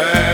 Hey.